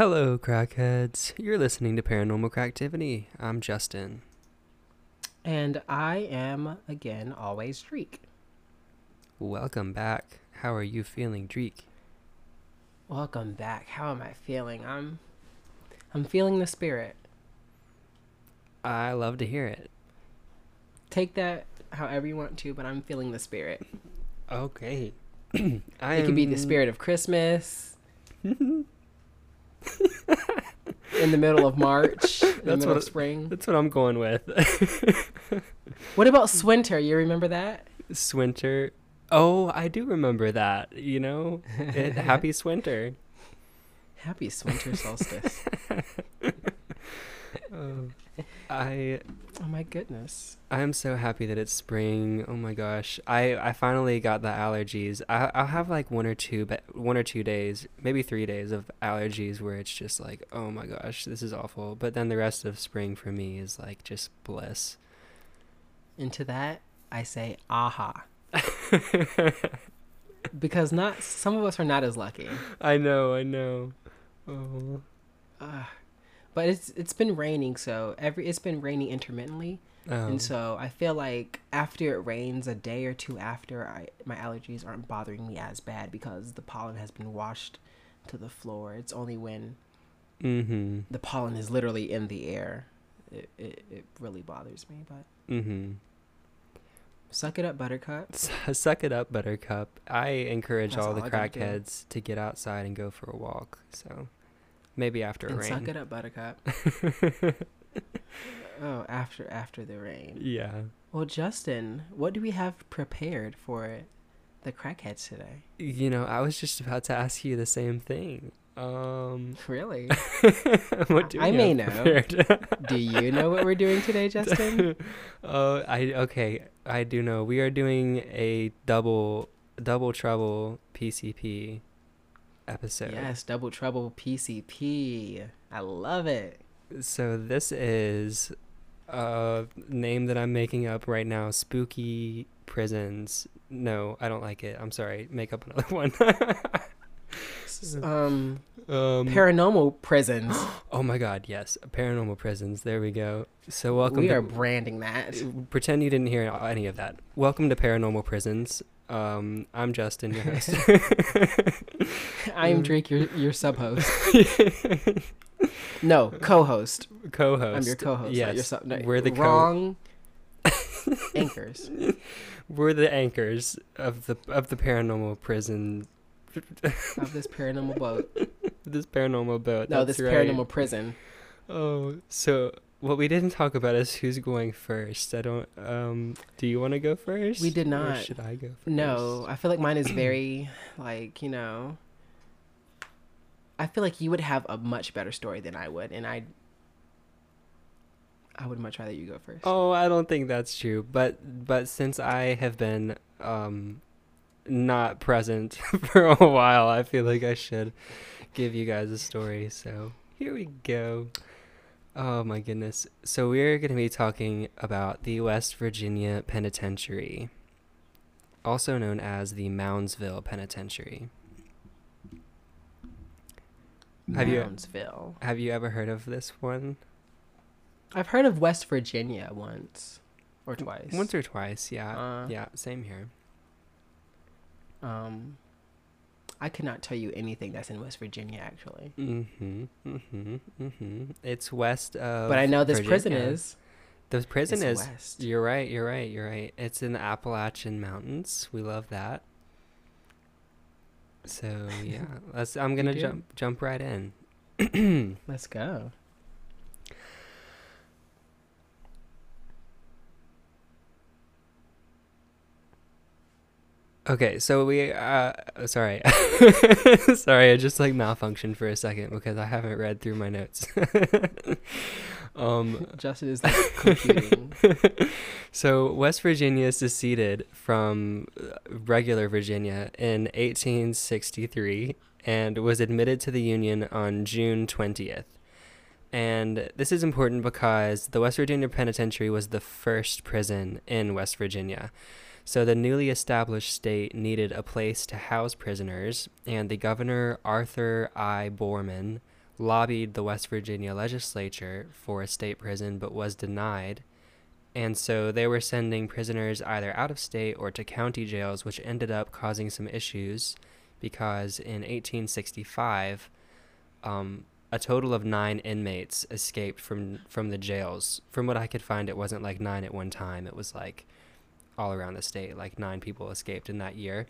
Hello, crackheads. You're listening to Paranormal Cracktivity. I'm Justin. And I am, again, always Dreek. Welcome back. How are you feeling, Dreek? Welcome back. How am I feeling? I'm I'm feeling the spirit. I love to hear it. Take that however you want to, but I'm feeling the spirit. Okay. I it could be the spirit of Christmas. in the middle of March, in the middle what, of spring. That's what I'm going with. what about Swinter? You remember that? Swinter. Oh, I do remember that. You know, it, happy Swinter. Happy Swinter solstice. oh, I. Oh my goodness. I'm so happy that it's spring. Oh my gosh, I I finally got the allergies. I I'll have like one or two, but one or two days, maybe three days of allergies where it's just like, oh my gosh, this is awful. But then the rest of spring for me is like just bliss. Into that, I say, aha. because not some of us are not as lucky. I know, I know. Oh. Uh, but it's it's been raining, so every it's been raining intermittently, oh. and so I feel like after it rains, a day or two after, I my allergies aren't bothering me as bad because the pollen has been washed to the floor. It's only when mm-hmm. the pollen is literally in the air, it it, it really bothers me. But mm-hmm. Suck it up, Buttercup. Suck it up, Buttercup. I encourage all the crackheads to get outside and go for a walk. So maybe after and rain. Suck it up, Buttercup. oh, after after the rain. Yeah. Well, Justin, what do we have prepared for the crackheads today? You know, I was just about to ask you the same thing. Um, really? what do I may know. do you know what we're doing today, Justin? Oh, uh, I okay. I do know. We are doing a double double trouble PCP episode. Yes, double trouble PCP. I love it. So this is a name that I'm making up right now. Spooky prisons. No, I don't like it. I'm sorry. Make up another one. um, um, paranormal prisons. oh my god, yes, paranormal prisons. There we go. So welcome. We to, are branding that. Pretend you didn't hear any of that. Welcome to paranormal prisons. Um, I'm Justin, your host. I'm Drake, your your sub-host. no, co-host. Co-host. I'm your co-host. Yes, your sub- no, we're the wrong co- anchors. We're the anchors of the of the paranormal prison of this paranormal boat. this paranormal boat. No, this right. paranormal prison. Oh, so what we didn't talk about is who's going first. I don't. Um, do you want to go first? We did not. Or should I go first? No, I feel like mine is very like you know. I feel like you would have a much better story than I would, and I. I would much rather you go first. Oh, I don't think that's true. But but since I have been um not present for a while, I feel like I should give you guys a story. So here we go. Oh my goodness. So we're going to be talking about the West Virginia Penitentiary, also known as the Moundsville Penitentiary. Have Moundsville. you have you ever heard of this one? I've heard of West Virginia once or twice. Once or twice, yeah. Uh, yeah, same here. Um, I could not tell you anything that's in West Virginia, actually. Mm-hmm. Mm-hmm. Mm-hmm. It's west of. But I know this Virginia. prison is. The prison it's is. West. You're right. You're right. You're right. It's in the Appalachian Mountains. We love that. So yeah, let's. I'm gonna jump jump right in. let's go. Okay, so we uh sorry. sorry, I just like malfunctioned for a second because I haven't read through my notes. um Justin is like computing. so West Virginia seceded from uh, regular Virginia in 1863 and was admitted to the Union on June 20th. And this is important because the West Virginia Penitentiary was the first prison in West Virginia. So the newly established state needed a place to house prisoners, and the governor Arthur I. Boreman, lobbied the West Virginia legislature for a state prison but was denied. And so they were sending prisoners either out of state or to county jails, which ended up causing some issues because in 1865, um, a total of nine inmates escaped from, from the jails. From what I could find, it wasn't like nine at one time, it was like all around the state. Like nine people escaped in that year.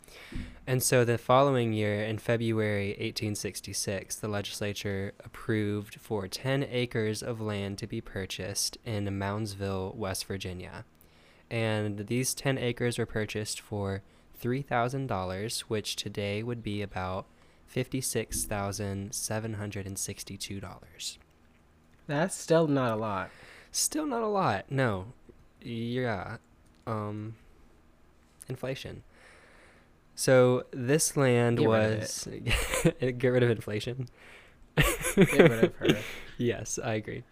And so the following year, in February 1866, the legislature approved for 10 acres of land to be purchased in Moundsville, West Virginia. And these 10 acres were purchased for $3,000, which today would be about $56,762. That's still not a lot. Still not a lot. No. Yeah um, inflation. So this land get was rid get rid of inflation. get rid of her. yes, I agree.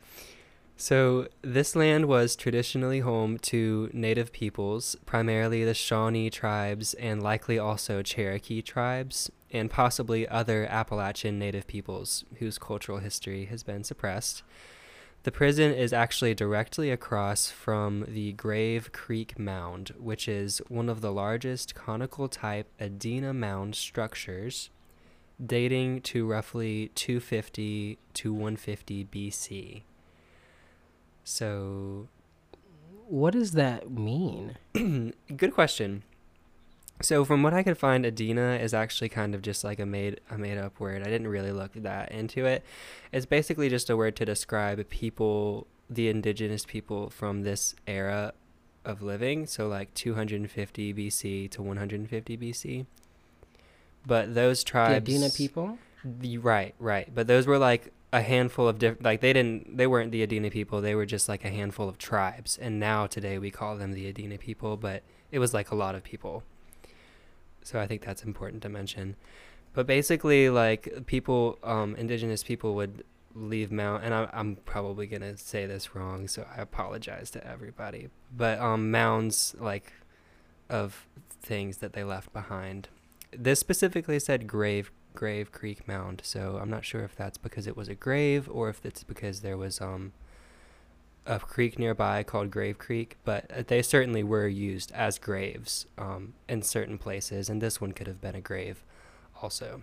So this land was traditionally home to native peoples, primarily the Shawnee tribes and likely also Cherokee tribes, and possibly other Appalachian native peoples whose cultural history has been suppressed. The prison is actually directly across from the Grave Creek Mound, which is one of the largest conical type Adena mound structures dating to roughly 250 to 150 BC. So. What does that mean? Good question. So from what I could find, Adena is actually kind of just like a made a made up word. I didn't really look that into it. It's basically just a word to describe people, the indigenous people from this era of living. So like 250 BC to 150 BC. But those tribes, the Adena people. The, right, right. But those were like a handful of different. Like they didn't, they weren't the Adena people. They were just like a handful of tribes. And now today we call them the Adena people. But it was like a lot of people so I think that's important to mention. But basically, like people, um, indigenous people would leave Mount, and I, I'm probably gonna say this wrong, so I apologize to everybody. But um, mounds like of things that they left behind. This specifically said grave Grave Creek Mound, so I'm not sure if that's because it was a grave or if it's because there was um a creek nearby called Grave Creek, but uh, they certainly were used as graves um, in certain places, and this one could have been a grave also.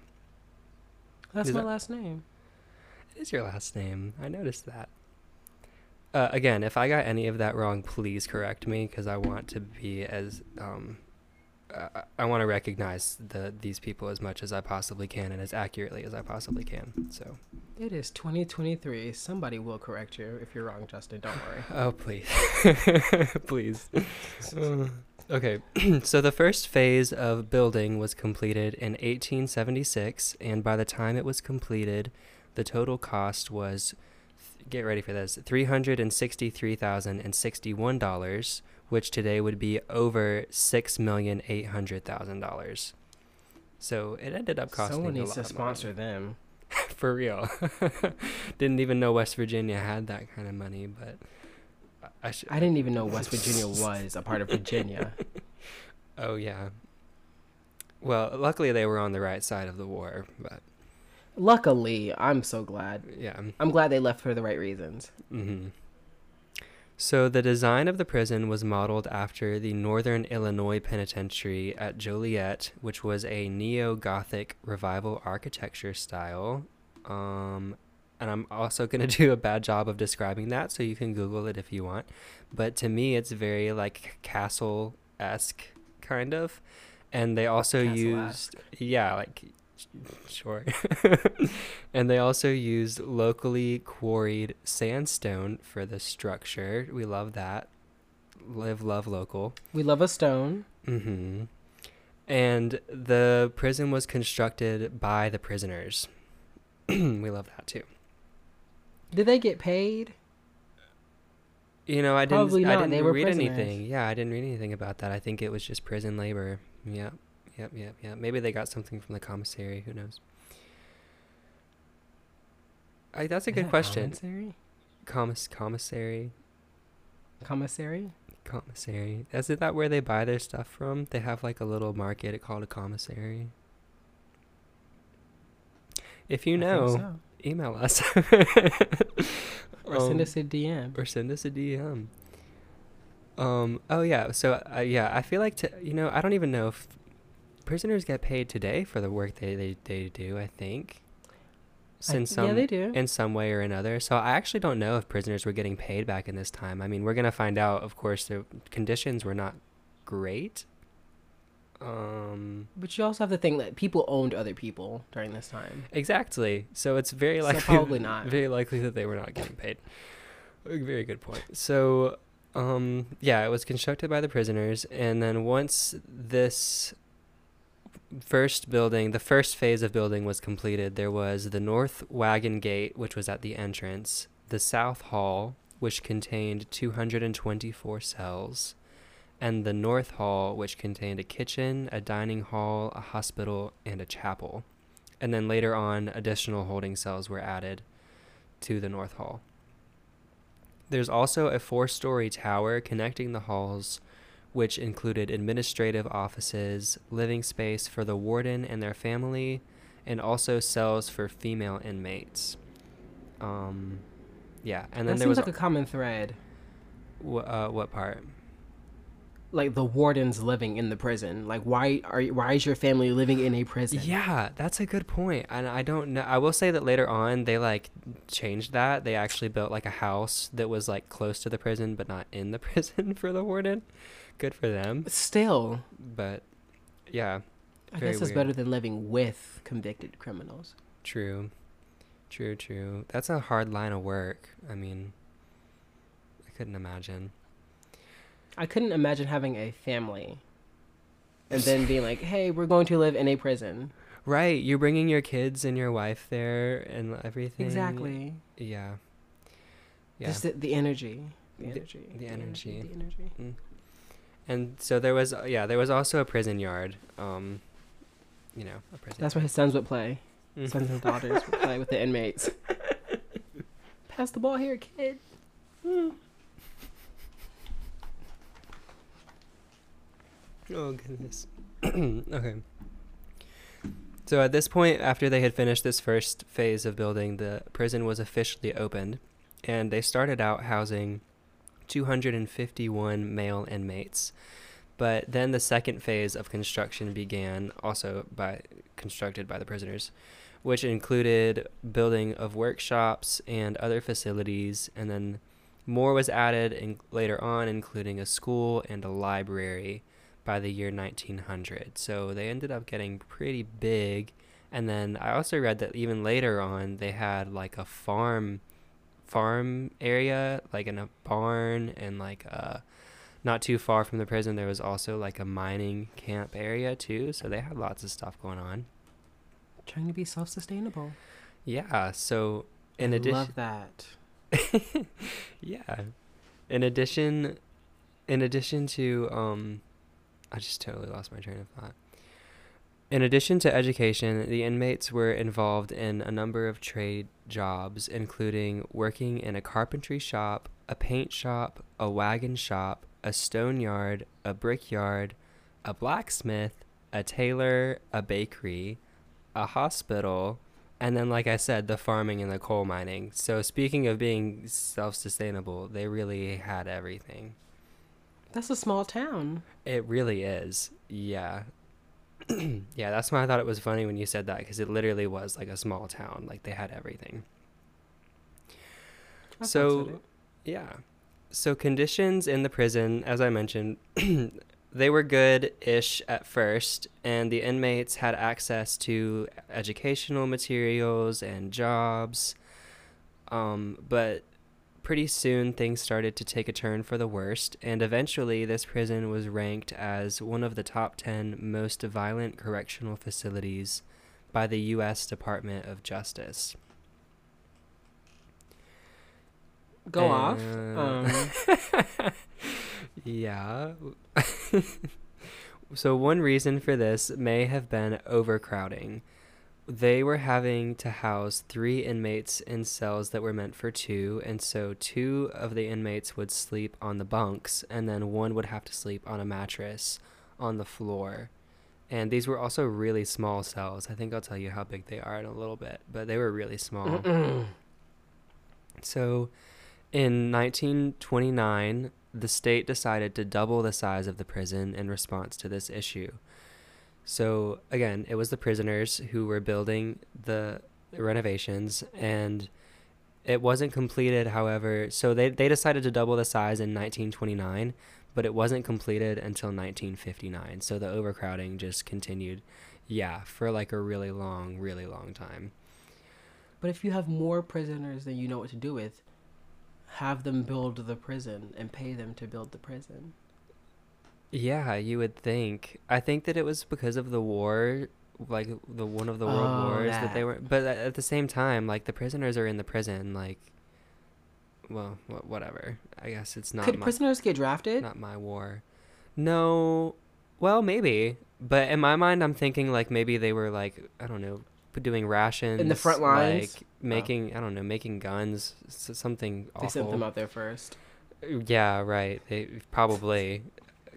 That's is my that, last name. It is your last name. I noticed that. Uh, again, if I got any of that wrong, please correct me because I want to be as um, uh, I want to recognize the these people as much as I possibly can and as accurately as I possibly can. So it is 2023. Somebody will correct you if you're wrong, Justin. Don't worry. Oh please, please. Uh, okay, so the first phase of building was completed in 1876, and by the time it was completed, the total cost was get ready for this three hundred and sixty-three thousand and sixty-one dollars which today would be over six million eight hundred thousand dollars. So it ended up costing. Someone needs to sponsor them. For real. Didn't even know West Virginia had that kind of money, but I should. I didn't even know West Virginia was a part of Virginia. oh yeah. Well, luckily they were on the right side of the war, but. Luckily, I'm so glad. Yeah. I'm glad they left for the right reasons. Mm-hmm. So, the design of the prison was modeled after the Northern Illinois Penitentiary at Joliet, which was a neo Gothic revival architecture style. Um, and I'm also going to do a bad job of describing that, so you can Google it if you want. But to me, it's very like castle esque, kind of. And they also used, yeah, like Sure. and they also used locally quarried sandstone for the structure. We love that. Live, love local. We love a stone. Mm-hmm. And the prison was constructed by the prisoners. we love that too. Did they get paid? You know, I didn't. Probably not. I didn't they read anything. Yeah, I didn't read anything about that. I think it was just prison labor. Yeah yep, yep, yep. Maybe they got something from the commissary. Who knows? I, that's a good question. Commissary? Commiss- commissary. Commissary? Commissary. Isn't that where they buy their stuff from? They have like a little market called a commissary. If you know, so. email us. or send us a DM. Um, Or send us a DM. Um. Oh yeah. So uh, yeah, I feel like to you know I don't even know if prisoners get paid today for the work they they, they do. I think. I- In some yeah, they do. in some way or another. So I actually don't know if prisoners were getting paid back in this time. I mean, we're gonna find out. Of course, the conditions were not great. Um. But you also have to think that people owned other people during this time. Exactly. So it's very So likely, probably not. very likely that they were not getting paid. Very good point. So, um, yeah, it was constructed by the prisoners, and then once this first building, the first phase of building was completed, there was the North Wagon Gate, which was at the entrance, the South Hall, which contained 224 cells, and the North Hall, which contained a kitchen, a dining hall, a hospital, and a chapel. And then later on, additional holding cells were added to the North Hall. There's also a four story tower connecting the halls, which included administrative offices, living space for the warden and their family, and also cells for female inmates. Um, yeah, and then that there was like a common thread. wh- uh, what part? Like the wardens living in the prison. Like why are why is your family living in a prison? Yeah, that's a good point. And I don't know. I will say that later on they like changed that. They actually built like a house that was like close to the prison but not in the prison for the warden. Good for them. Still, But yeah, I guess it's weird. better than living with convicted criminals. true. True, true. That's a hard line of work. I mean, I couldn't imagine. I couldn't imagine having a family and then being like, "Hey, we're going to live in a prison." Right, you're bringing your kids and your wife there and everything. Exactly. Yeah. Yeah. Just the, the energy. The The- energy. the energy. The energy. And so there was, yeah, there was also a prison yard. Um, you know, a prison. That's where his sons would play. Mm. Sons and daughters would play with the inmates. Pass the ball here, kid. Oh goodness. okay. So at this point, after they had finished this first phase of building, the prison was officially opened, and they started out housing 251 male inmates. But then the second phase of construction began, also by constructed by the prisoners, which included building of workshops and other facilities, and then more was added in, later on, including a school and a library by the year 1900. So they ended up getting pretty big. And then I also read that even later on they had like a farm farm area, like in a barn and like uh not too far from the prison there was also like a mining camp area too. So they had lots of stuff going on. Trying to be self-sustainable. Yeah, so in I addition love that. yeah. In addition in addition to um I just totally lost my train of thought. In addition to education, the inmates were involved in a number of trade jobs, including working in a carpentry shop, a paint shop, a wagon shop, a stone yard, a brick yard, a blacksmith, a tailor, a bakery, a hospital, and then, like I said, the farming and the coal mining. So, speaking of being self sustainable, they really had everything. That's a small town. It really is. Yeah. yeah, that's why I thought it was funny when you said that because it literally was like a small town. Like they had everything. So- fucks with it. Yeah. So conditions in the prison, as I mentioned, they were good-ish at first, and the inmates had access to educational materials and jobs. Um, but pretty soon things started to take a turn for the worst, and eventually this prison was ranked as one of the top 10 most violent correctional facilities by the U.S. Department of Justice. Go off. Uh, Um, yeah. so, one reason for this may have been overcrowding. They were having to house three inmates in cells that were meant for two, and so two of the inmates would sleep on the bunks, and then one would have to sleep on a mattress on the floor. And these were also really small cells. I think I'll tell you how big they are in a little bit, but they were really small. Mm-mm. So in 1929, the state decided to double the size of the prison in response to this issue. So again, it was the prisoners who were building the renovations and it wasn't completed however so they, they decided to double the size in 1929 but it wasn't completed until 1959 so the overcrowding just continued yeah for like a really long really long time But if you have more prisoners than you know what to do with, have them build the prison and pay them to build the prison. Yeah, you would think. I think that it was because of the war, like the one of the world Oh, wars that they were. But at the same time, like the prisoners are in the prison. Like, well, wha- whatever. I guess it's not Could my, prisoners get drafted? not my war. No, well maybe, but in my mind, I'm thinking like maybe they were like I don't know, doing rations in the front lines? like oh. making I don't know, making guns, something They sent them out there first. Yeah, right. They probably.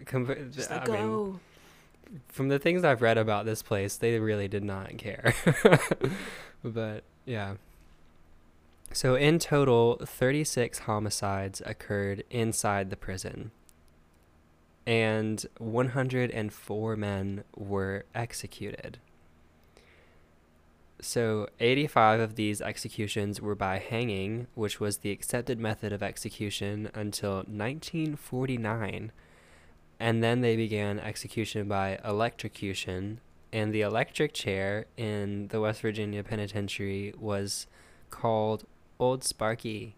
Compa- Just I mean, go. from the things I've read about this place, they really did not care. but yeah. So in total, 36 homicides occurred inside the prison. And 104 men were executed. So 85 of these executions were by hanging, which was the accepted method of execution until 1949 and then they began execution by electrocution. And the electric chair in the west virginia penitentiary was called old sparky.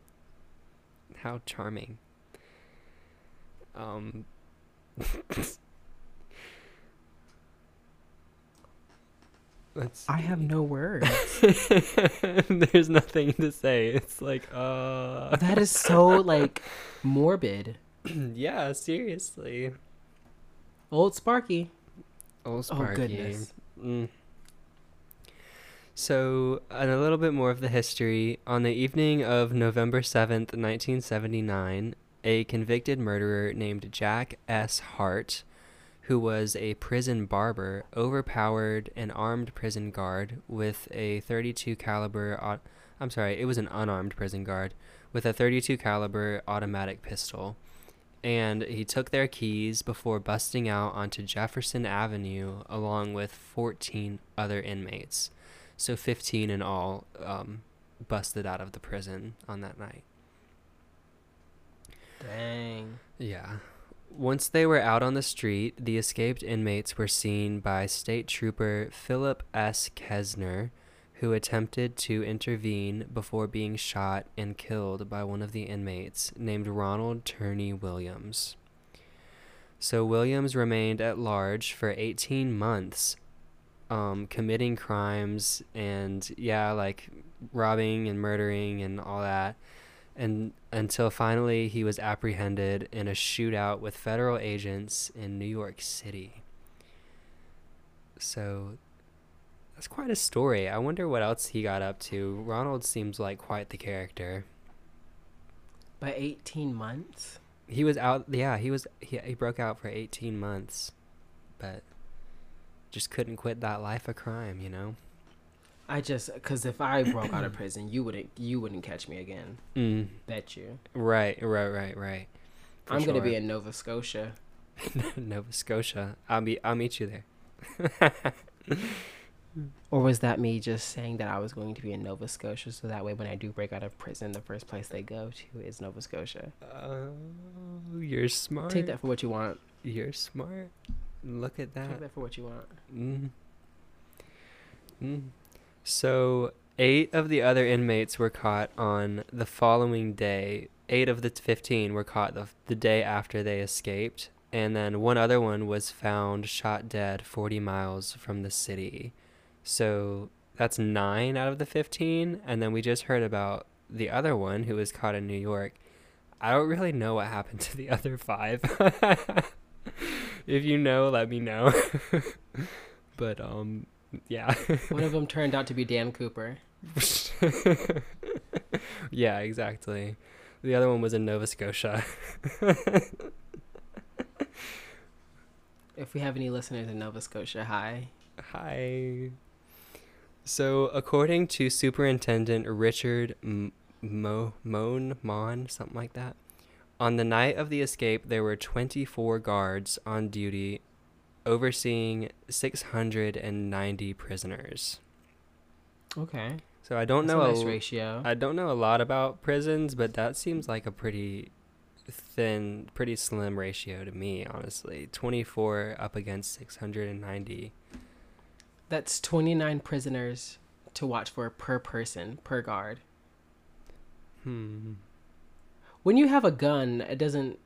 How charming. Um let's I have no words. there's nothing to say. It's like uh that is so like morbid. yeah seriously Old Sparky. Old Oh goodness. Mm. So, and a little bit more of the history. On the evening of November 7th, 1979, a convicted murderer named Jack S. Hart, who was a prison barber, overpowered an armed prison guard with a 32 caliber I'm sorry, it was an unarmed prison guard with a 32 caliber automatic pistol and he took their keys before busting out onto Jefferson Avenue along with 14 other inmates. So 15 in all um, busted out of the prison on that night. Dang. Yeah. Once they were out on the street, the escaped inmates were seen by State Trooper Philip S. Kesner, who attempted to intervene before being shot and killed by one of the inmates named Ronald Turney Williams. So Williams remained at large for 18 months, um, committing crimes and, yeah, like robbing and murdering and all that and until finally he was apprehended in a shootout with federal agents in New York City. So that's quite a story. I wonder what else he got up to. Ronald seems like quite the character. By 18 months? He was out yeah, he was he, he broke out for 18 months but just couldn't quit that life of crime, you know. I just cuz if I broke out of prison, you wouldn't you wouldn't catch me again. Mm, Bet you. right, right, right, right. For I'm going to be in Nova Scotia. Nova Scotia. I'll be I'll meet you there. Or was that me just saying that I was going to be in Nova Scotia so that way when I do break out of prison, the first place they go to is Nova Scotia? Oh, you're smart. Take that for what you want. You're smart. Look at that. Take that for what you want. Mm. Mm. So, eight of the other inmates were caught on the following day. Eight of the 15 were caught the, the day after they escaped. And then one other one was found shot dead 40 miles from the city. So, that's nine out of the 15. And then we just heard about the other one who was caught in New York. I don't really know what happened to the other five. if you know, let me know. but um yeah. One of them turned out to be Dan Cooper. yeah, exactly. The other one was in Nova Scotia. If we have any listeners in Nova Scotia, hi. Hi. So, according to Superintendent Richard M- Mo Moan Mon, something like that, on the night of the escape, there were 24 guards on duty overseeing 690 prisoners. Okay. So I don't That's know a nice a- ratio. I don't know a lot about prisons, but that seems like a pretty thin, pretty slim ratio to me, honestly. 24 up against 690. That's 29 prisoners to watch for per person, per guard. Hmm. When you have a gun, it doesn't.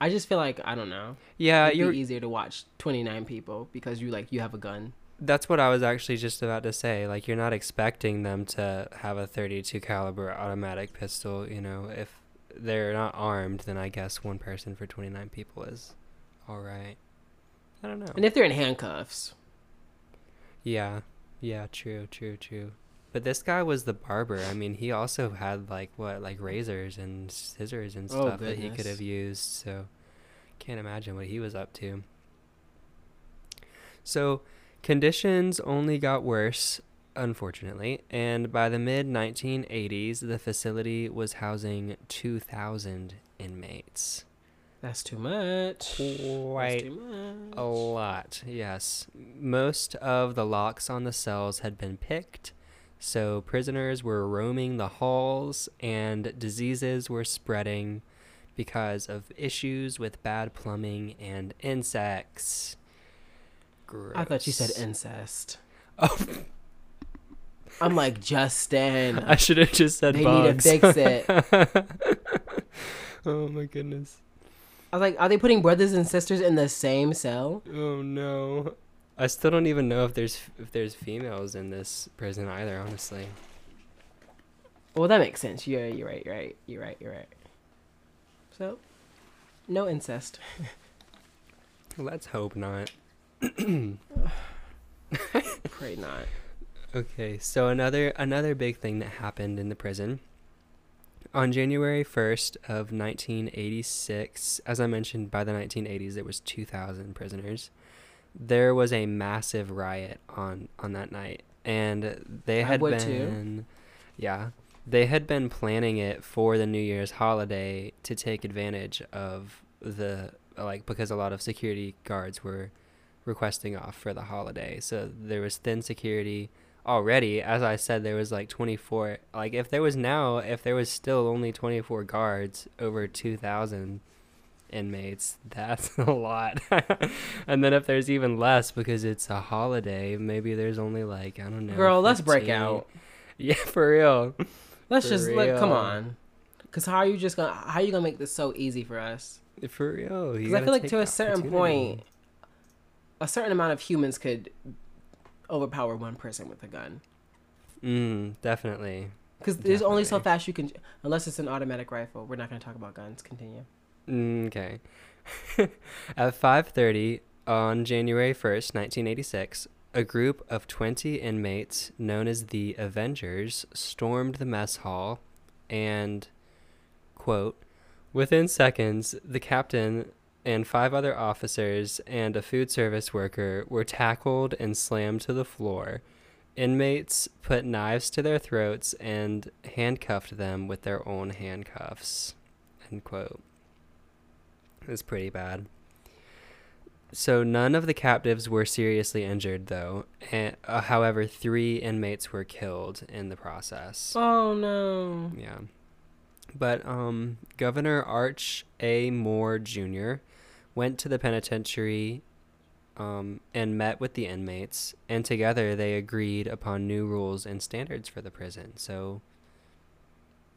I just feel like I don't know. Yeah, It'd you're be easier to watch 29 people because you like you have a gun. That's what I was actually just about to say. Like you're not expecting them to have a 32 caliber automatic pistol, you know. If they're not armed, then I guess one person for 29 people is all right. I don't know. And if they're in handcuffs, Yeah. Yeah, true, true, true. But this guy was the barber. I mean, he also had like what, like razors and scissors and Oh, stuff that he could have used. So, can't imagine what he was up to. So, conditions only got worse, unfortunately, and by the mid 1980s, the facility was housing 2,000 inmates. That's too much. Quite too much. a lot, yes. Most of the locks on the cells had been picked, so prisoners were roaming the halls and diseases were spreading because of issues with bad plumbing and insects. Gross. I thought you said incest. Oh, I'm like Justin. I should have just said They need to fix it. oh my goodness. I was like, are they putting brothers and sisters in the same cell? Oh no. I still don't even know if there's if there's females in this prison either, honestly. Well, that makes sense. You're you're right. You're right. You're right. You're right. So, no incest. Let's hope not. Pray not. Okay, so another another big thing that happened in the prison on January 1st of 1986, as I mentioned by the 1980s it was 2000 prisoners. There was a massive riot on on that night and they had would too. been yeah, they had been planning it for the New Year's holiday to take advantage of the like because a lot of security guards were requesting off for the holiday. So there was thin security already. As I said, there was like 24. Like if there was now, if there was still only 24 guards over 2,000 inmates, that's a lot. and then if there's even less because it's a holiday, maybe there's only like I don't know. Girl, let's break out. Yeah, for real. Let's For just like come on. Cause how are you just gonna how are you gonna make this so easy for us? For real. Because I feel like to a certain point, a certain amount of humans could overpower one person with a gun. Mm, definitely. Because there's only so fast you can, unless it's an automatic rifle. We're not gonna talk about guns. Continue. Mm, Okay. At 5:30 on January 1st, 1986, a group of 20 inmates known as the Avengers stormed the mess hall and quote, "Within seconds, the captain and five other officers and a food service worker were tackled and slammed to the floor. Inmates put knives to their throats and handcuffed them with their own handcuffs." End quote. It's pretty bad. So none of the captives were seriously injured, though. And, uh, however, three inmates were killed in the process. Oh no. Yeah. But um, Governor Arch A. Moore Jr. went to the penitentiary um, and met with the inmates, and together they agreed upon new rules and standards for the prison. So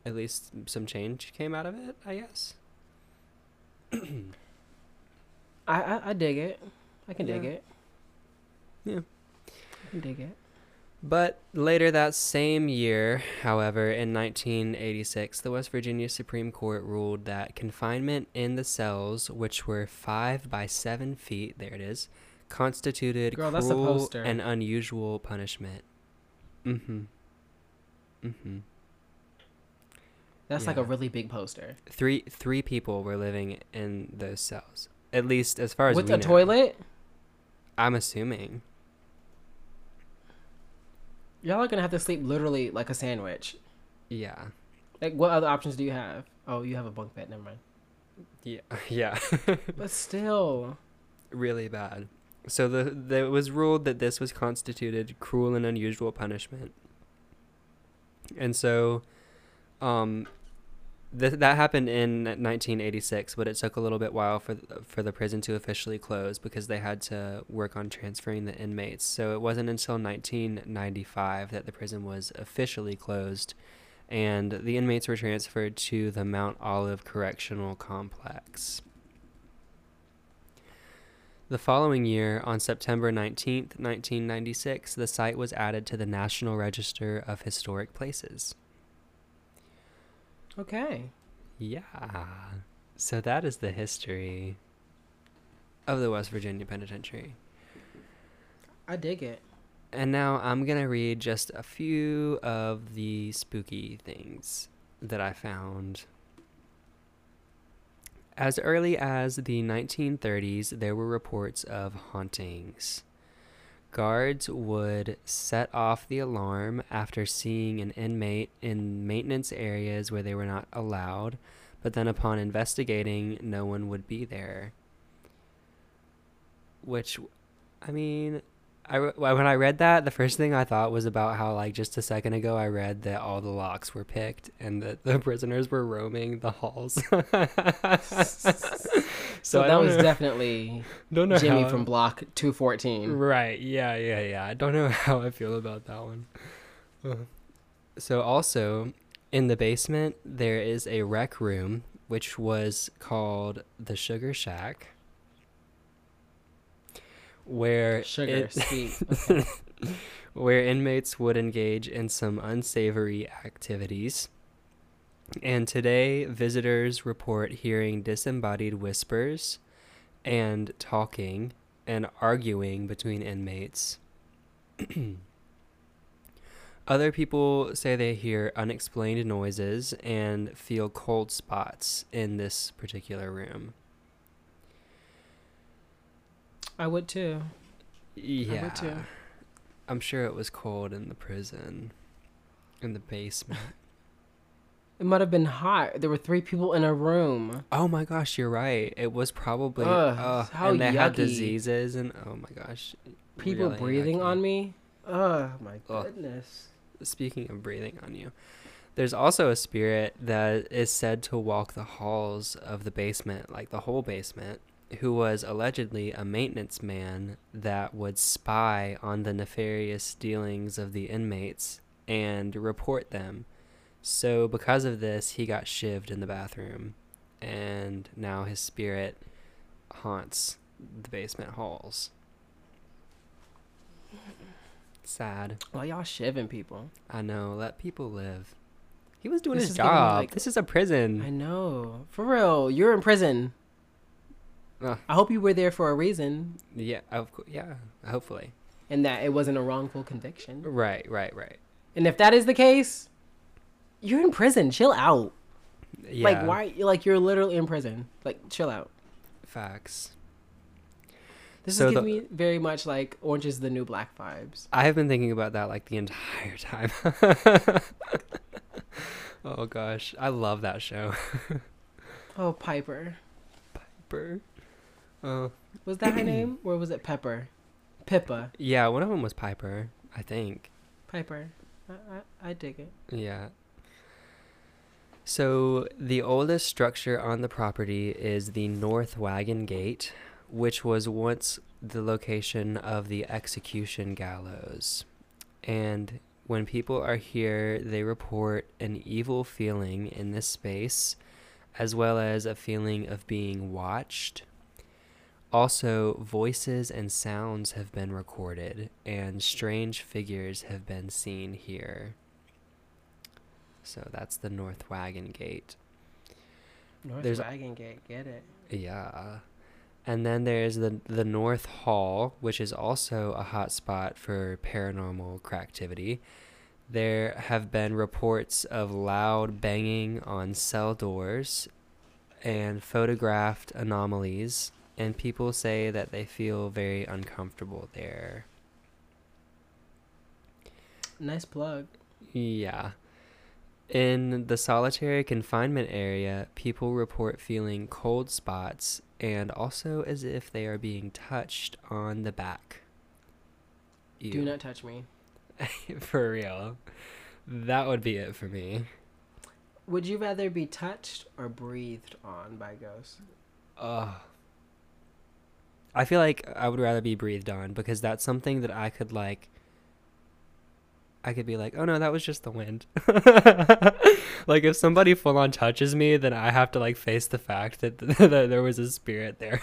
at least some change came out of it, I guess. I, I I dig it. I can dig it. Yeah. I can dig it. But later that same year, however, in 1986, the West Virginia Supreme Court ruled that confinement in the cells, which were five by seven feet, there it is, constituted Girl, cruel and unusual punishment. Mm-hmm. Mm-hmm. That's like a really big poster Three three people were living in those cells, at least as far as with a know. toilet. I'm assuming. Y'all are gonna have to sleep literally like a sandwich. Yeah. Like, what other options do you have? Oh, you have a bunk bed. Never mind. Yeah. Yeah. But still, really bad. So the, the it was ruled that this was constituted cruel and unusual punishment. And so um th- that happened in 1986, but it took a little bit while for th- for the prison to officially close because they had to work on transferring the inmates. So it wasn't until 1995 that the prison was officially closed and the inmates were transferred to the Mount Olive Correctional Complex. The following year, on September 19th, 1996, the site was added to the National Register of Historic Places. Okay. Yeah. So that is the history of the West Virginia Penitentiary. I dig it. And now I'm going to read just a few of the spooky things that I found. As early as the 1930s, there were reports of hauntings. Guards would set off the alarm after seeing an inmate in maintenance areas where they were not allowed, but then upon investigating, no one would be there. Which, I mean, I when I read that, the first thing I thought was about how like just a second ago I read that all the locks were picked and that the prisoners were roaming the halls. So, I that was know- definitely don't know Jimmy from Block 214. Right. Yeah. Yeah. Yeah. I don't know how I feel about that one. Uh, So also in the basement there is a rec room which was called the Sugar Shack, where Sugar, it- sweet. Okay. where inmates would engage in some unsavory activities. And today, visitors report hearing disembodied whispers and talking and arguing between inmates. Other people say they hear unexplained noises and feel cold spots in this particular room. I would too. Yeah. would too. I'm sure it was cold in the prison, in the basement. It might have been hot. There were three people in a room. oh my gosh, you're right. It was probably. Ugh, ugh, how and they had diseases and oh my gosh. People really breathing yucky. on me. Oh my Ugh. goodness. Speaking of breathing on you, there's also a spirit that is said to walk the halls of the basement, like the whole basement, who was allegedly a maintenance man that would spy on the nefarious dealings of the inmates and report them. So, because of this, he got shivved in the bathroom, and now his spirit haunts the basement halls. Sad. Why y'all shivving people? I know. Let people live. He was doing This his is giving me, job. like- this is a prison. I know. For real. You're in prison. Ugh. I hope you were there for a reason yeah, of course. Yeah, hopefully. and that it wasn't a wrongful conviction. Right, right, right. And if that is the case, you're in prison. Chill out. Yeah. Like why like you're literally in prison. Like chill out. Facts. This So is the- giving me very much like Orange is the New Black vibes. I have been thinking about that like the entire time. oh gosh, I love that show. Oh, Piper. Piper. Oh Was that her name? Or was it Pepper? Pippa. yeah, one of them was Piper, I think. Piper. I, I, I dig it. Yeah. So the oldest structure on the property is the North Wagon Gate, which was once the location of the execution gallows. And when people are here, they report an evil feeling in this space, as well as a feeling of being watched. Also, voices and sounds have been recorded, and strange figures have been seen here. So that's the North Wagon Gate. North There's- Wagon Gate. Get it. Yeah. And then there's the the North Hall, which is also a hot spot for paranormal activity. There have been reports of loud banging on cell doors and photographed anomalies and people say that they feel very uncomfortable there. Nice plug. Yeah. In the solitary confinement area, people report feeling cold spots and also as if they are being touched on the back. Ew. Do not touch me. for real. That would be it for me. Would you rather be touched or breathed on by ghosts? Uh, I feel like I would rather be breathed on because that's something that I could like I could be like, oh no, that was just the wind. like if somebody full on touches me, then I have to like face the fact that, that there was a spirit there.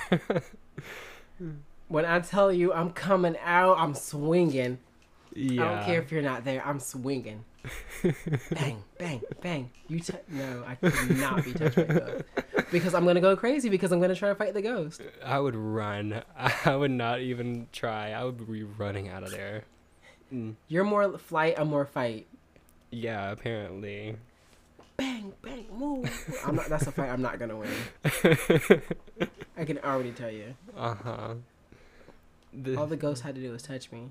when I tell you I'm coming out, I'm swinging. Yeah. I don't care if you're not there. I'm swinging. bang, bang, bang. You t- no, I cannot be touched by a ghost because I'm gonna go crazy because I'm gonna try to fight the ghost. I would run. I would not even try. I would be running out of there. Mm. You're more flight, I'm more fight. Yeah, apparently. Bang, bang, move. I'm not. That's a fight. I'm not gonna win. I can already tell you. Uh huh. The... All the ghost had to do was touch me.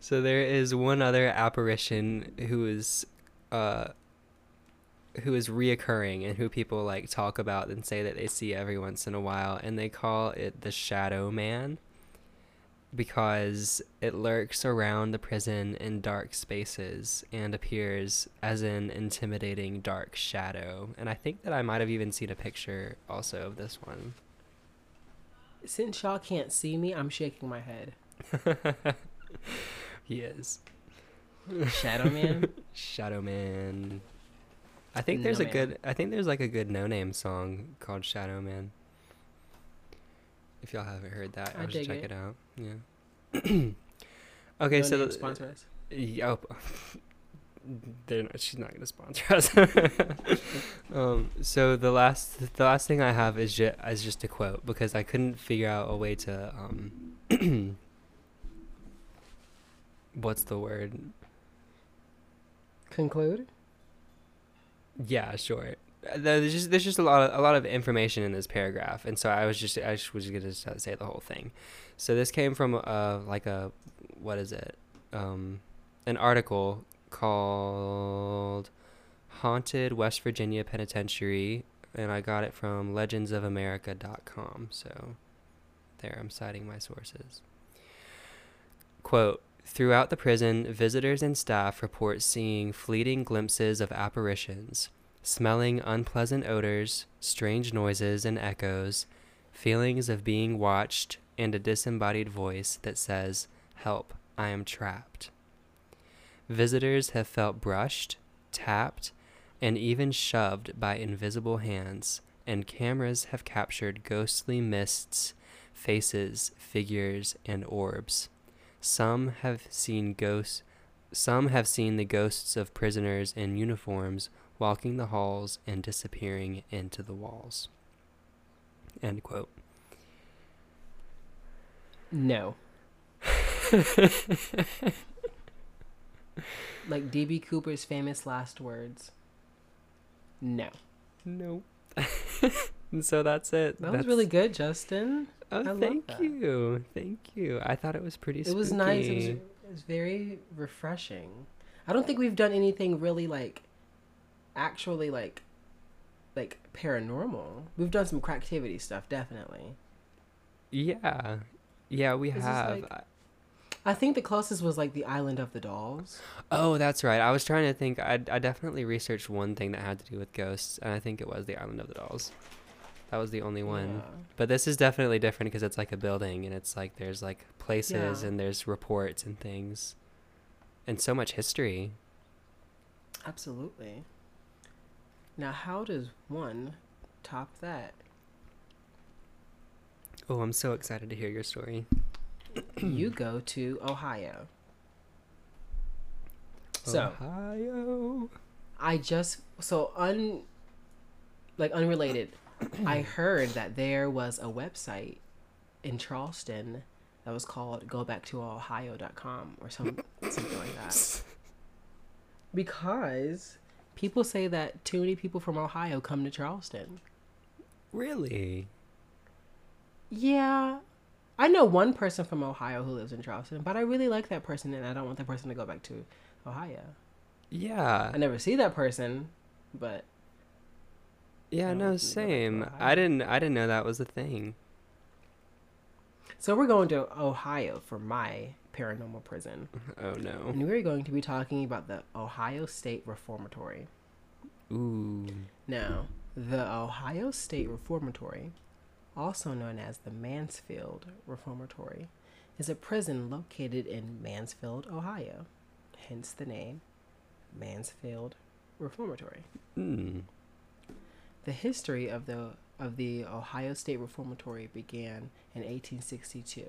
So there is one other apparition who is, uh, who is reoccurring and who people like talk about and say that they see every once in a while, and they call it the Shadow Man because it lurks around the prison in dark spaces and appears as an intimidating dark shadow. And I think that I might have even seen a picture also of this one. Since y'all can't see me, I'm shaking my head. he is. Shadow Man? Shadow Man. I think there's no a man. good I think there's like a good Noname song called Shadow Man. If y'all haven't heard that, I just check it. it out. Yeah. okay, no so sponsor us. Yep. They're not, she's not gonna sponsor us. um, so the last the last thing I have is just is just a quote because I couldn't figure out a way to um what's the word conclude. Yeah, sure there's just there's just a lot of a lot of information in this paragraph, and so I was just I just was gonna say the whole thing. So this came from uh like a what is it um an article called Haunted West Virginia Penitentiary, and I got it from legendsofamerica.com. So there, I'm citing my sources. Quote. Throughout the prison, visitors and staff report seeing fleeting glimpses of apparitions, smelling unpleasant odors, strange noises and echoes, feelings of being watched, and a disembodied voice that says, Help, I am trapped. Visitors have felt brushed, tapped, and even shoved by invisible hands, and cameras have captured ghostly mists, faces, figures, and orbs. Some have seen ghosts. Some have seen the ghosts of prisoners in uniforms walking the halls and disappearing into the walls. End quote. No. like DB Cooper's famous last words. No. No. so that's it. That that's... was really good, Justin. Oh, I thank you. Thank you. I thought it was pretty It was nice. It was, it was very refreshing. I don't think we've done anything really like actually like like paranormal. We've done some cracktivity stuff, definitely. Yeah, yeah, we have. Like, I think the closest was like the Island of the Dolls. Oh, that's right. I was trying to think. I I definitely researched one thing that had to do with ghosts, and I think it was the Island of the Dolls. That was the only one. Yeah. But this is definitely different because it's like a building, and it's like there's like places yeah. and there's reports and things, and so much history. Absolutely. Now, how does one top that? Oh, I'm so excited to hear your story. you go to Ohio. So, Ohio. I just so un like unrelated. I heard that there was a website in Charleston that was called gobacktoOhio.com or some something like that. Because people say that too many people from Ohio come to Charleston. Really? Yeah. I know one person from Ohio who lives in Charleston, but I really like that person and I don't want that person to go back to Ohio. Yeah. I never see that person, but Yeah, no, same. I didn't I didn't know that was a thing. So we're going to Ohio for my paranormal prison. Oh no. And we're going to be talking about the Ohio State Reformatory. Ooh. Now, the Ohio State Reformatory, also known as the Mansfield Reformatory, is a prison located in Mansfield, Ohio. Hence the name Mansfield Reformatory. Mm. The history of the of the Ohio State Reformatory began in 1862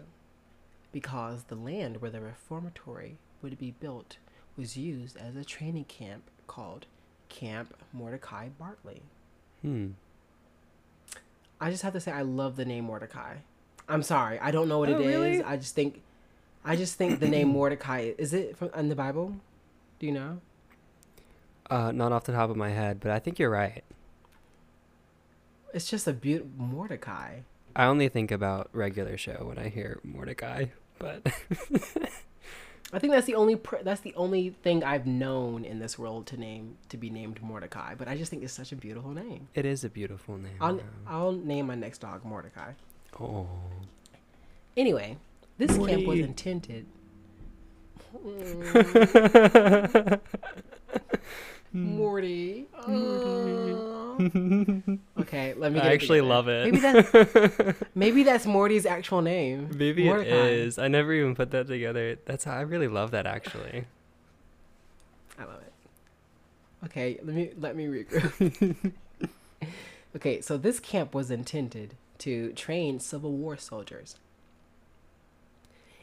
because the land where the reformatory would be built was used as a training camp called Camp Mordecai Bartley. Hmm. I just have to say I love the name Mordecai. I'm sorry, I don't know what Oh, it is. really? I just think I just think the name Mordecai is it from in the Bible? Do you know? Uh, not off the top of my head, but I think you're right. It's just a beautiful Mordecai. I only think about regular show when I hear Mordecai, but I think that's the only pr- that's the only thing I've known in this world to name to be named Mordecai. But I just think it's such a beautiful name. it is a beautiful name. I'll. I'll name my next dog Mordecai. Oh. Anyway, this camp was Morty. intended. Morty. Oh. Okay, let me. Get I actually together. love it. Maybe that's maybe that's Morty's actual name. Maybe Mordecai. it is. I never even put that together. That's how I really love that actually. I love it. Okay, let me let me regroup. okay, so this camp was intended to train Civil War soldiers.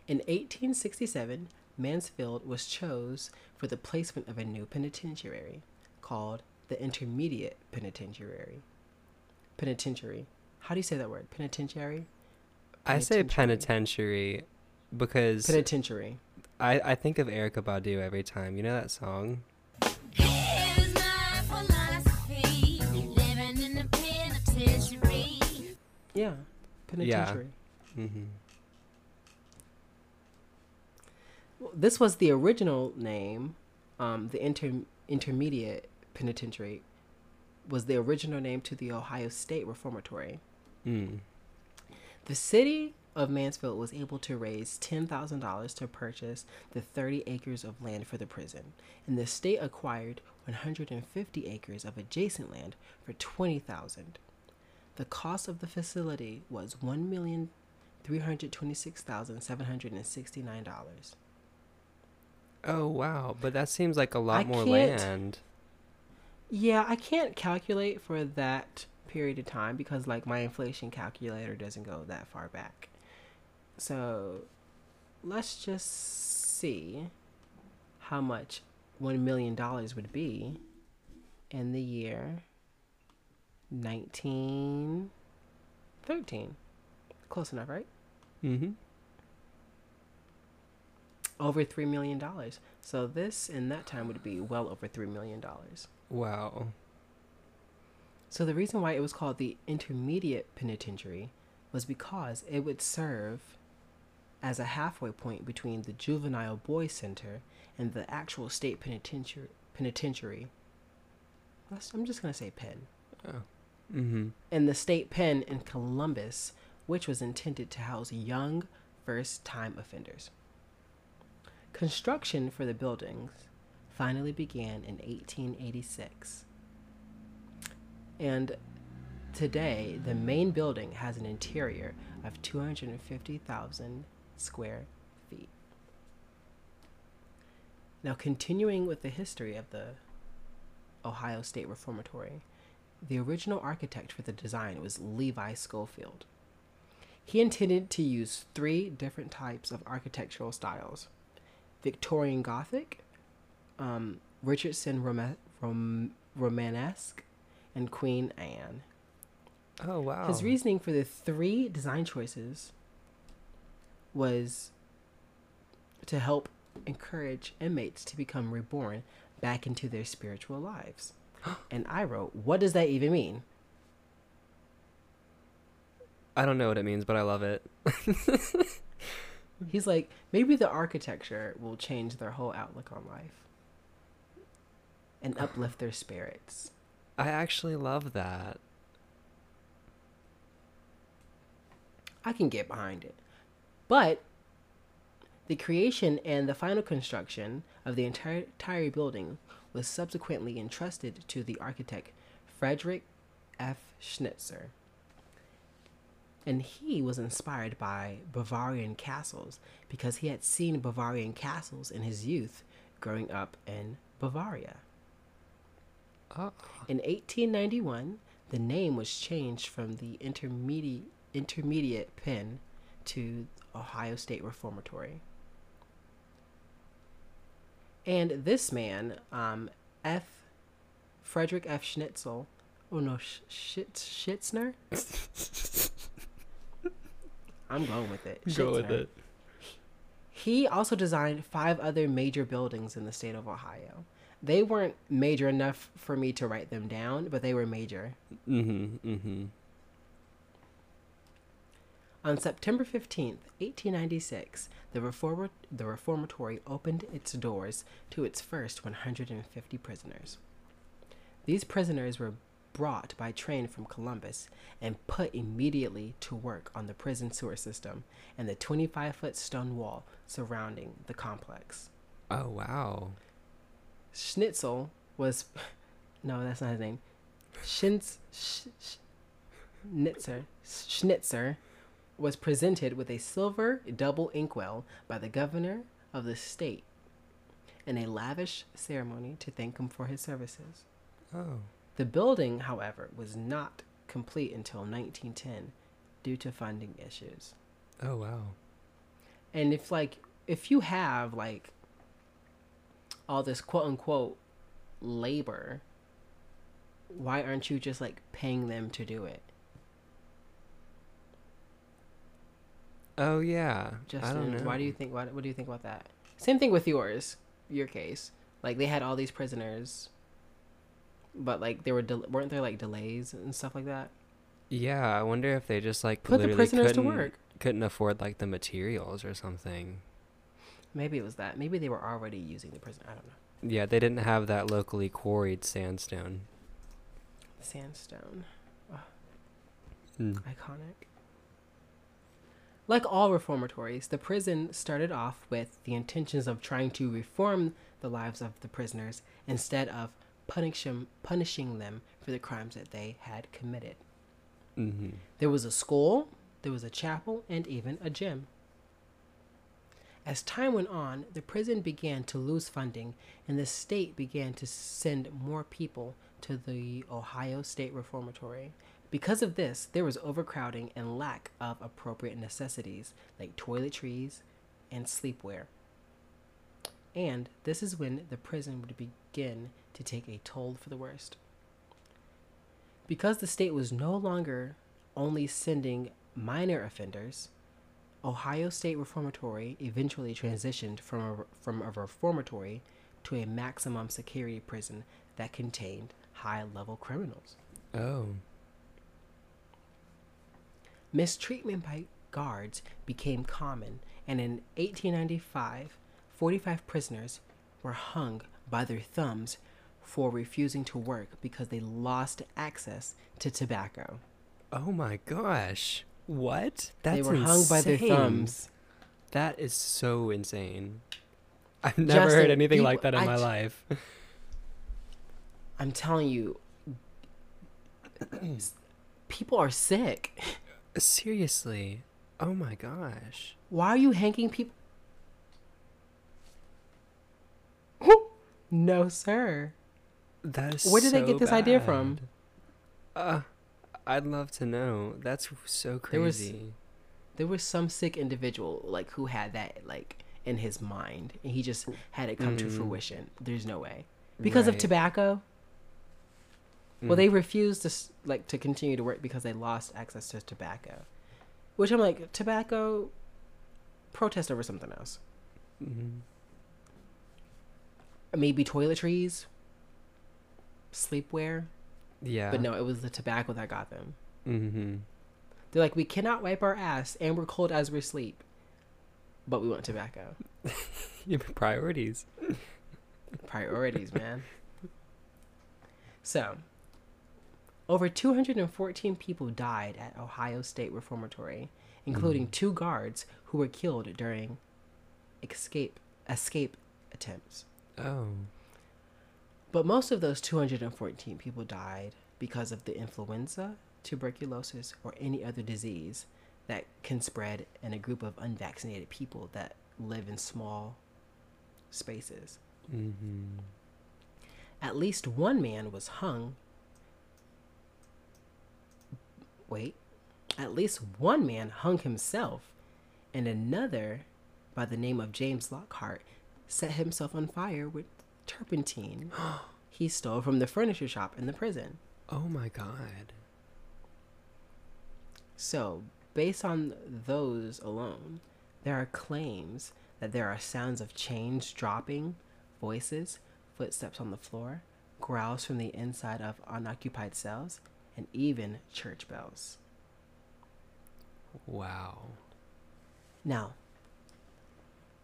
In 1867, Mansfield was chose for the placement of a new penitentiary called the Intermediate Penitentiary. Penitentiary. How do you say that word? Penitentiary? I say Penitentiary. penitentiary because Penitentiary. I, I think of Erykah Badu every time. You know that song? Here's my philosophy, living in the penitentiary. Yeah. Penitentiary. Mm-hmm. Well, this was the original name. Um, the inter- intermediate penitentiary was the original name to the Ohio State Reformatory. Mm. The city of Mansfield was able to raise $10,000 to purchase the 30 acres of land for the prison, and the state acquired 150 acres of adjacent land for 20,000. The cost of the facility was $1,326,769. Oh wow, but that seems like a lot I more land. Yeah, I can't calculate for that period of time because like my inflation calculator doesn't go that far back. So let's just see how much one million dollars would be in the year nineteen thirteen. Close enough, right? Mm-hmm. Over three million dollars. So this in that time would be well over three million dollars. Wow. So the reason why it was called the intermediate penitentiary was because it would serve as a halfway point between the juvenile boys center and the actual state penitentiary. Penitentiary. That's- I'm just gonna say pen. Oh. Mm-hmm. And the state pen in Columbus, which was intended to house young first-time offenders. Construction for the buildings finally began in 1886. And today, the main building has an interior of 250,000 square feet. Now, continuing with the history of the Ohio State Reformatory, the original architect for the design was Levi Scofield. He intended to use three different types of architectural styles Victorian Gothic, um, Richardson Roma- Rom- Romanesque, and Queen Anne. Oh wow. His reasoning for the three design choices was to help encourage inmates to become reborn back into their spiritual lives. and I wrote, What does that even mean? I don't know what it means, but I love it. He's like, maybe the architecture will change their whole outlook on life and uplift their spirits. I actually love that. I can get behind it. But the creation and the final construction of the entire, entire building was subsequently entrusted to the architect Frederick F. Schnitzer. And he was inspired by Bavarian castles because he had seen Bavarian castles in his youth growing up in Bavaria. Oh. In 1891, the name was changed from the intermediate intermediate pen to Ohio State Reformatory. And this man, um, F. Frederick F. Schnitzel, oh no, Schitz, Schitzner? I'm going with it. Go with it. He also designed five other major buildings in the state of Ohio. They weren't major enough for me to write them down, but they were major. Mm-hmm. Mm-hmm. On September 15th, 1896, the, reform- the reformatory opened its doors to its first 150 prisoners. These prisoners were brought by train from Columbus and put immediately to work on the prison sewer system and the 25 foot stone wall surrounding the complex. Oh wow. Schnitzel was. No, that's not his name. Schintz, Sch, Sch, Schnitzer, Schnitzer was presented with a silver double inkwell by the governor of the state in a lavish ceremony to thank him for his services. Oh. The building, however, was not complete until 1910 due to funding issues. Oh wow. And if like if you have like all this quote unquote labor, why aren't you just like paying them to do it? Oh yeah. Just I don't know. why do you think what what do you think about that? Same thing with yours, your case. Like they had all these prisoners, but like there were del- weren't there like delays and stuff like that. Yeah, I wonder if they just like Put the prisoners to work. Couldn't afford like the materials or something. Maybe it was that. Maybe they were already using the prison. I don't know. Yeah, they didn't have that locally quarried sandstone. Sandstone, Mm. iconic. Like all reformatories, the prison started off with the intentions of trying to reform the lives of the prisoners instead of punish 'em- punishing them for the crimes that they had committed. Mm-hmm. There was a school, there was a chapel, and even a gym. As time went on, the prison began to lose funding, and the state began to send more people to the Ohio State Reformatory. Because of this, there was overcrowding and lack of appropriate necessities like toiletries and sleepwear. And this is when the prison would begin to take a toll for the worst. Because the state was no longer only sending minor offenders, Ohio State Reformatory eventually transitioned from a, from a reformatory to a maximum security prison that contained high level criminals. Oh. Mistreatment by guards became common, and in 1895, 45 prisoners were hung by their thumbs for refusing to work because they lost access to tobacco. Oh my gosh. What? they were hung by their insane. thumbs. That is so insane. I've never heard anything people- like that in I my j- life. I'm telling you, people are sick. Seriously. Oh my gosh. Why are you hanging people? no, sir. That is Where did they get this idea from? Uh, I'd love to know. That's so There was- crazy. There was some sick individual like who had that like in his mind, and he just had it come to Mm. fruition. There's no way because of Right. tobacco. Well, Mm. they refused to like to continue to work because they lost access to tobacco. Which I'm like, tobacco. Protest over something else. Mhm. Maybe toiletries. Sleepwear. Yeah. But no, it was the tobacco that got them. Mm-hmm. They're like, we cannot wipe our ass and we're cold as we sleep, but we want tobacco. Your priorities. Priorities, man. So, over 214 people died at Ohio State Reformatory, including two guards who were killed during escape escape attempts. Oh. But most of those 214 people died because of the influenza, tuberculosis, or any other disease that can spread in a group of unvaccinated people that live in small spaces. Mm-hmm. At least one man was hung. Wait. At least one man hung himself, and another, by the name of James Lockhart, set himself on fire with turpentine he stole from the furniture shop in the prison. Oh my god. So, based on those alone, there are claims that there are sounds of chains dropping, voices, footsteps on the floor, growls from the inside of unoccupied cells, and even church bells. Wow. Now,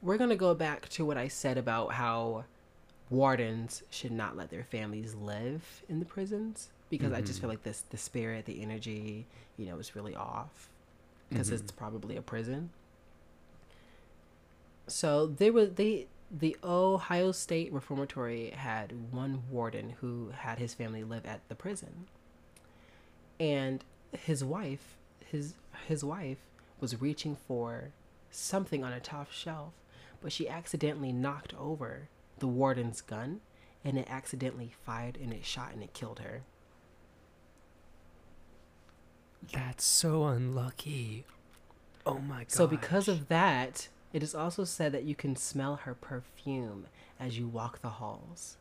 we're going to go back to what I said about how wardens should not let their families live in the prisons because I just mm-hmm. feel like this the spirit, the energy, you know, is really off because mm-hmm. it's probably a prison. So they were they the Ohio State Reformatory had one warden who had his family live at the prison. And his wife, his his wife was reaching for something on a top shelf, but she accidentally knocked over the warden's gun and it accidentally fired and it shot and it killed her. That's so unlucky. Oh my god. So because of that, it is also said that you can smell her perfume as you walk the halls.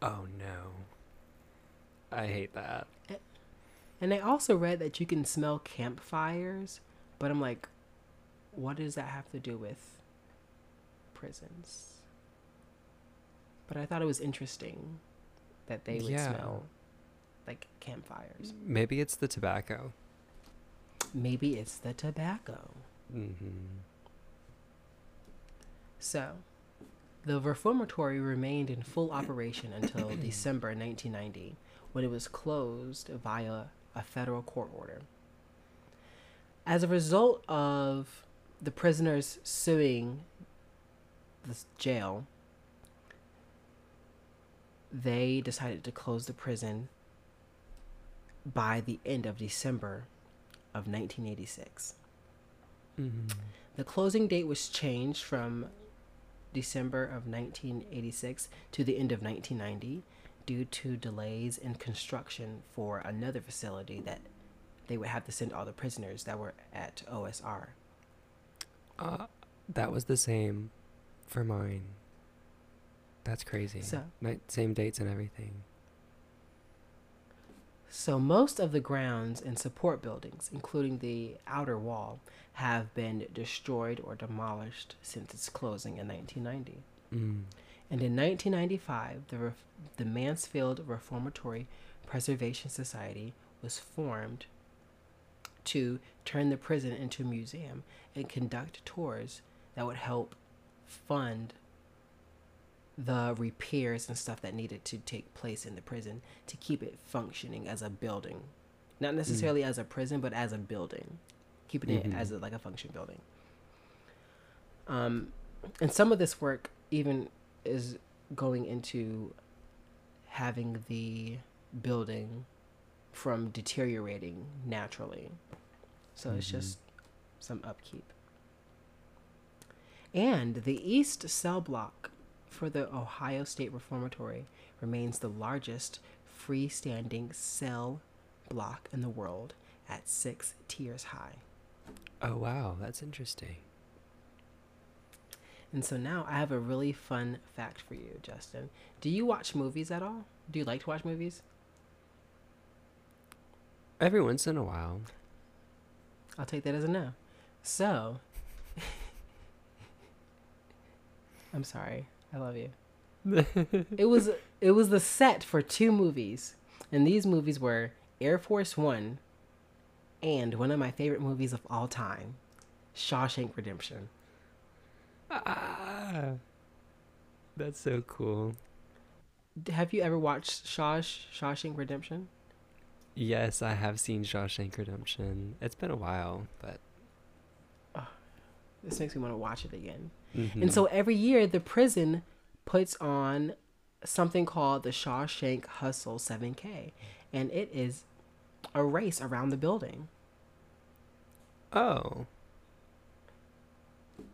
Oh no. I hate that. And I also read that you can smell campfires, but I'm like, what does that have to do with prisons? But I thought it was interesting that they would Yeah. smell like campfires. Maybe it's the tobacco. Maybe it's the tobacco. Mm-hmm. So, the reformatory remained in full operation until December 1990, when it was closed via a federal court order. As a result of the prisoners suing the jail, they decided to close the prison by the end of December of 1986. Mm-hmm. The closing date was changed from December of 1986 to the end of 1990 due to delays in construction for another facility that they would have to send all the prisoners that were at OSR. Uh, that was the same for mine. That's crazy. So- Night, same dates and everything. So most of the grounds and support buildings, including the outer wall, have been destroyed or demolished since its closing in 1990. Mm. And in 1995, the, Ref- the Mansfield Reformatory Preservation Society was formed to turn the prison into a museum and conduct tours that would help fund the repairs and stuff that needed to take place in the prison to keep it functioning as a building. Not necessarily as a prison, but as a building. Keeping it Mhm. as a, like a function building. Um, and some of this work even is going into having the building from deteriorating naturally. So it's Mhm. just some upkeep. And the east cell block for the Ohio State Reformatory remains the largest freestanding cell block in the world at six tiers high. Oh wow, that's interesting. And so now I have a really fun fact for you, Justin. Do you watch movies at all? Do you like to watch movies? Every once in a while. I'll take that as a no. So, I'm sorry. I love you. it was it was the set for two movies, and these movies were Air Force One and one of my favorite movies of all time, Shawshank Redemption. Ah, that's so cool. Have you ever watched Shawsh Shawshank Redemption? Yes, I have seen Shawshank Redemption. It's been a while, but. This makes me want to watch it again. Mhm. And so every year, the prison puts on something called the Shawshank Hustle 7K, and it is a race around the building. Oh,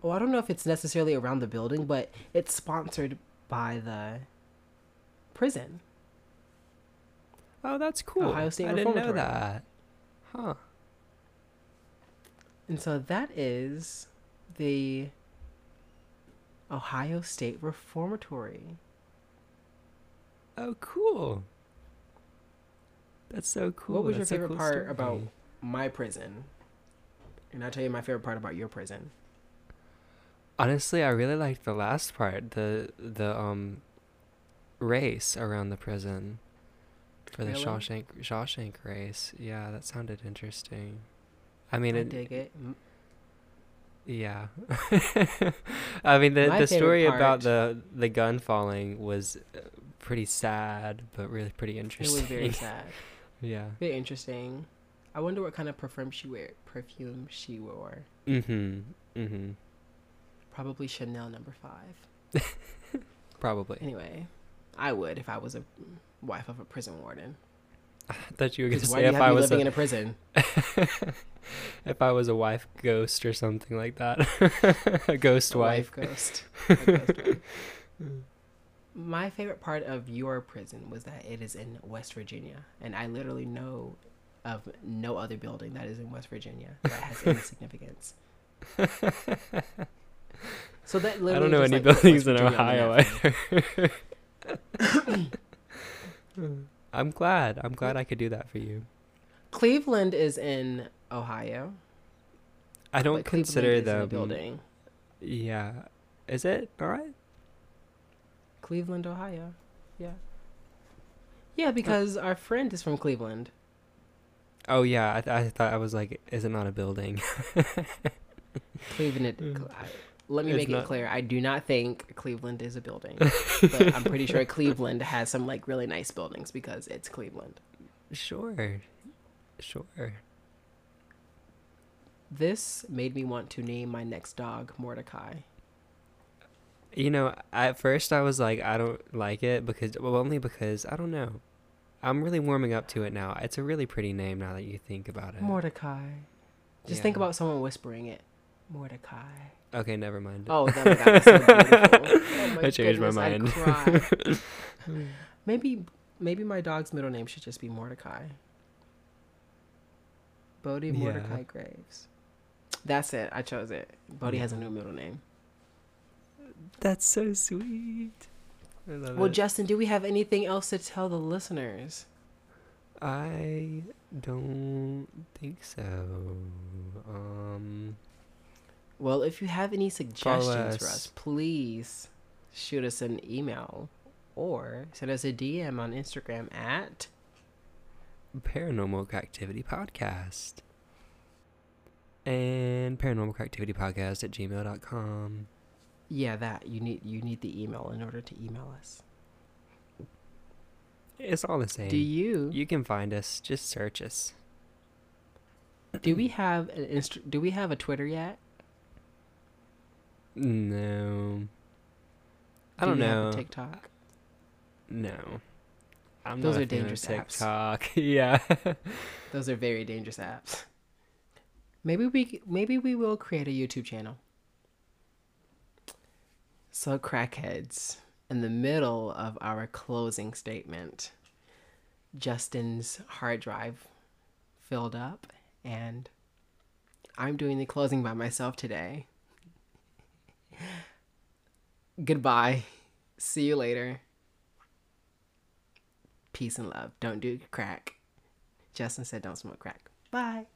Well, I don't know if it's necessarily around the building, but it's sponsored by the prison. oh, that's cool. Ohio State I didn't know that. Huh. And so that is the Ohio State Reformatory. Oh, cool. That's so cool. what was your That's a favorite cool part story. about my prison? And I'll tell you my favorite part about your prison. Honestly, I really liked the last part, the the um race around the prison for the Really? Shawshank Shawshank race. Yeah, that sounded interesting. I mean, I it, dig it. Yeah. I mean, the My the story part- about the the gun falling was uh, pretty sad, but really pretty interesting. It was very sad. yeah. Very interesting. I wonder what kind of perfume she wear. Perfume she wore. Mhm. Mhm. Probably Chanel number five. Probably. Anyway, I would if I was a wife of a prison warden. I thought you were Because why say if I was living a, in a prison? if I was a wife ghost or something like that. a ghost A wife. ghost. A ghost wife. My favorite part of your prison was that it is in West Virginia, and I literally know of no other building that is in West Virginia that has any significance. So that I don't know any like, buildings in Virginia on the Ohio map for me. either. I'm glad. I'm glad I could do that for you. Cleveland is in Ohio. I don't consider is in a them. building. Yeah. Is it all right? Cleveland, Ohio. Yeah. Yeah, because our friend is from Cleveland. Oh yeah. I, th- I thought I was like, is it not a building? Cleveland. Mm. Let me It's make not- it clear. I do not think Cleveland is a building, but I'm pretty sure Cleveland has some like really nice buildings because it's Cleveland. sure. Sure. This made me want to name my next dog Mordecai. You know, at first I was like, I don't like it because, well, only because I don't know. I'm really warming up to it now. It's a really pretty name now that you think about it. Mordecai. Just think about someone whispering it. Mordecai. Okay, never mind. Oh, that, that was so beautiful. Oh my I changed my goodness, mind. maybe, maybe my dog's middle name should just be Mordecai. Bodie Yeah. Mordecai Graves. That's it. I chose it. Bodie has a new middle name. That's so sweet. I love Well, it. Justin, do we have anything else to tell the listeners? I don't think so. Um, Well, if you have any suggestions for us. please shoot us an email or send us a DM on Instagram at Paranormal Cracktivity Podcast. And Paranormal Cracktivity Podcast at gmail.com. yeah that you need you need the email in order to email us. It's all the same. Do you You can find us. Just search us. do we have an inst- do we have a Twitter yet? No. I Do don't you have know. a TikTok. No. I'm Those not are fan of dangerous apps. TikTok. yeah. Those are very dangerous apps. Maybe we maybe we will create a YouTube channel. So crackheads, in the middle of our closing statement, Justin's hard drive filled up and I'm doing the closing by myself today. Goodbye. See you later. Peace and love. Don't do crack. Justin said don't smoke crack. Bye.